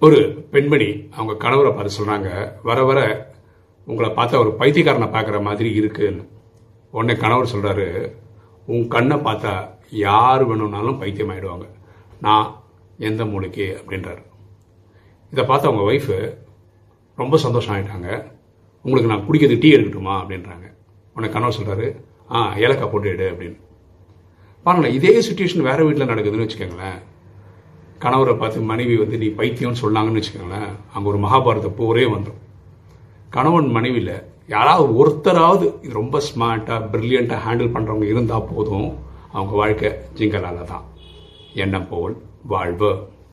ஒரு பெண்மணி அவங்க கணவரை பார்த்து சொல்கிறாங்க வர வர உங்களை பார்த்தா ஒரு பைத்தியக்காரனை பார்க்குற மாதிரி இருக்குன்னு. உடனே கணவர் சொல்கிறாரு உன் கண்ணை பார்த்தா யார் வேணும்னாலும் பைத்தியம் ஆகிடுவாங்க நான் எந்த மூளைக்கு? அப்படின்றாரு. இதை பார்த்து அவங்க ஒய்ஃபு ரொம்ப சந்தோஷம் ஆகிட்டாங்க உங்களுக்கு நான் குடிக்கிறது டீ எடுக்கட்டுமா? அப்படின்றாங்க. உடனே கணவர் சொல்கிறாரு ஆ ஏலக்காய் போட்டு எடு அப்படின்னு. பாருங்களேன் இதே சுச்சுவேஷன் வேறு வீட்டில் நடக்குதுன்னு வச்சுக்கோங்களேன். கணவரை பார்த்து மனைவி வந்து நீ பைத்தியம்னு சொன்னாங்கன்னு வச்சுக்கோங்களேன் அங்கே ஒரு மகாபாரத போரே வந்துடும் கணவன் மனைவியில் யாராவது ஒருத்தராவது இது ரொம்ப ஸ்மார்ட்டாக ப்ரில்லியண்ட்டாக ஹேண்டில் பண்ணுறவங்க இருந்தால் போதும் அவங்க வாழ்க்கை ஜிங்கலால தான் எண்ணம் போல் வாழ்வு.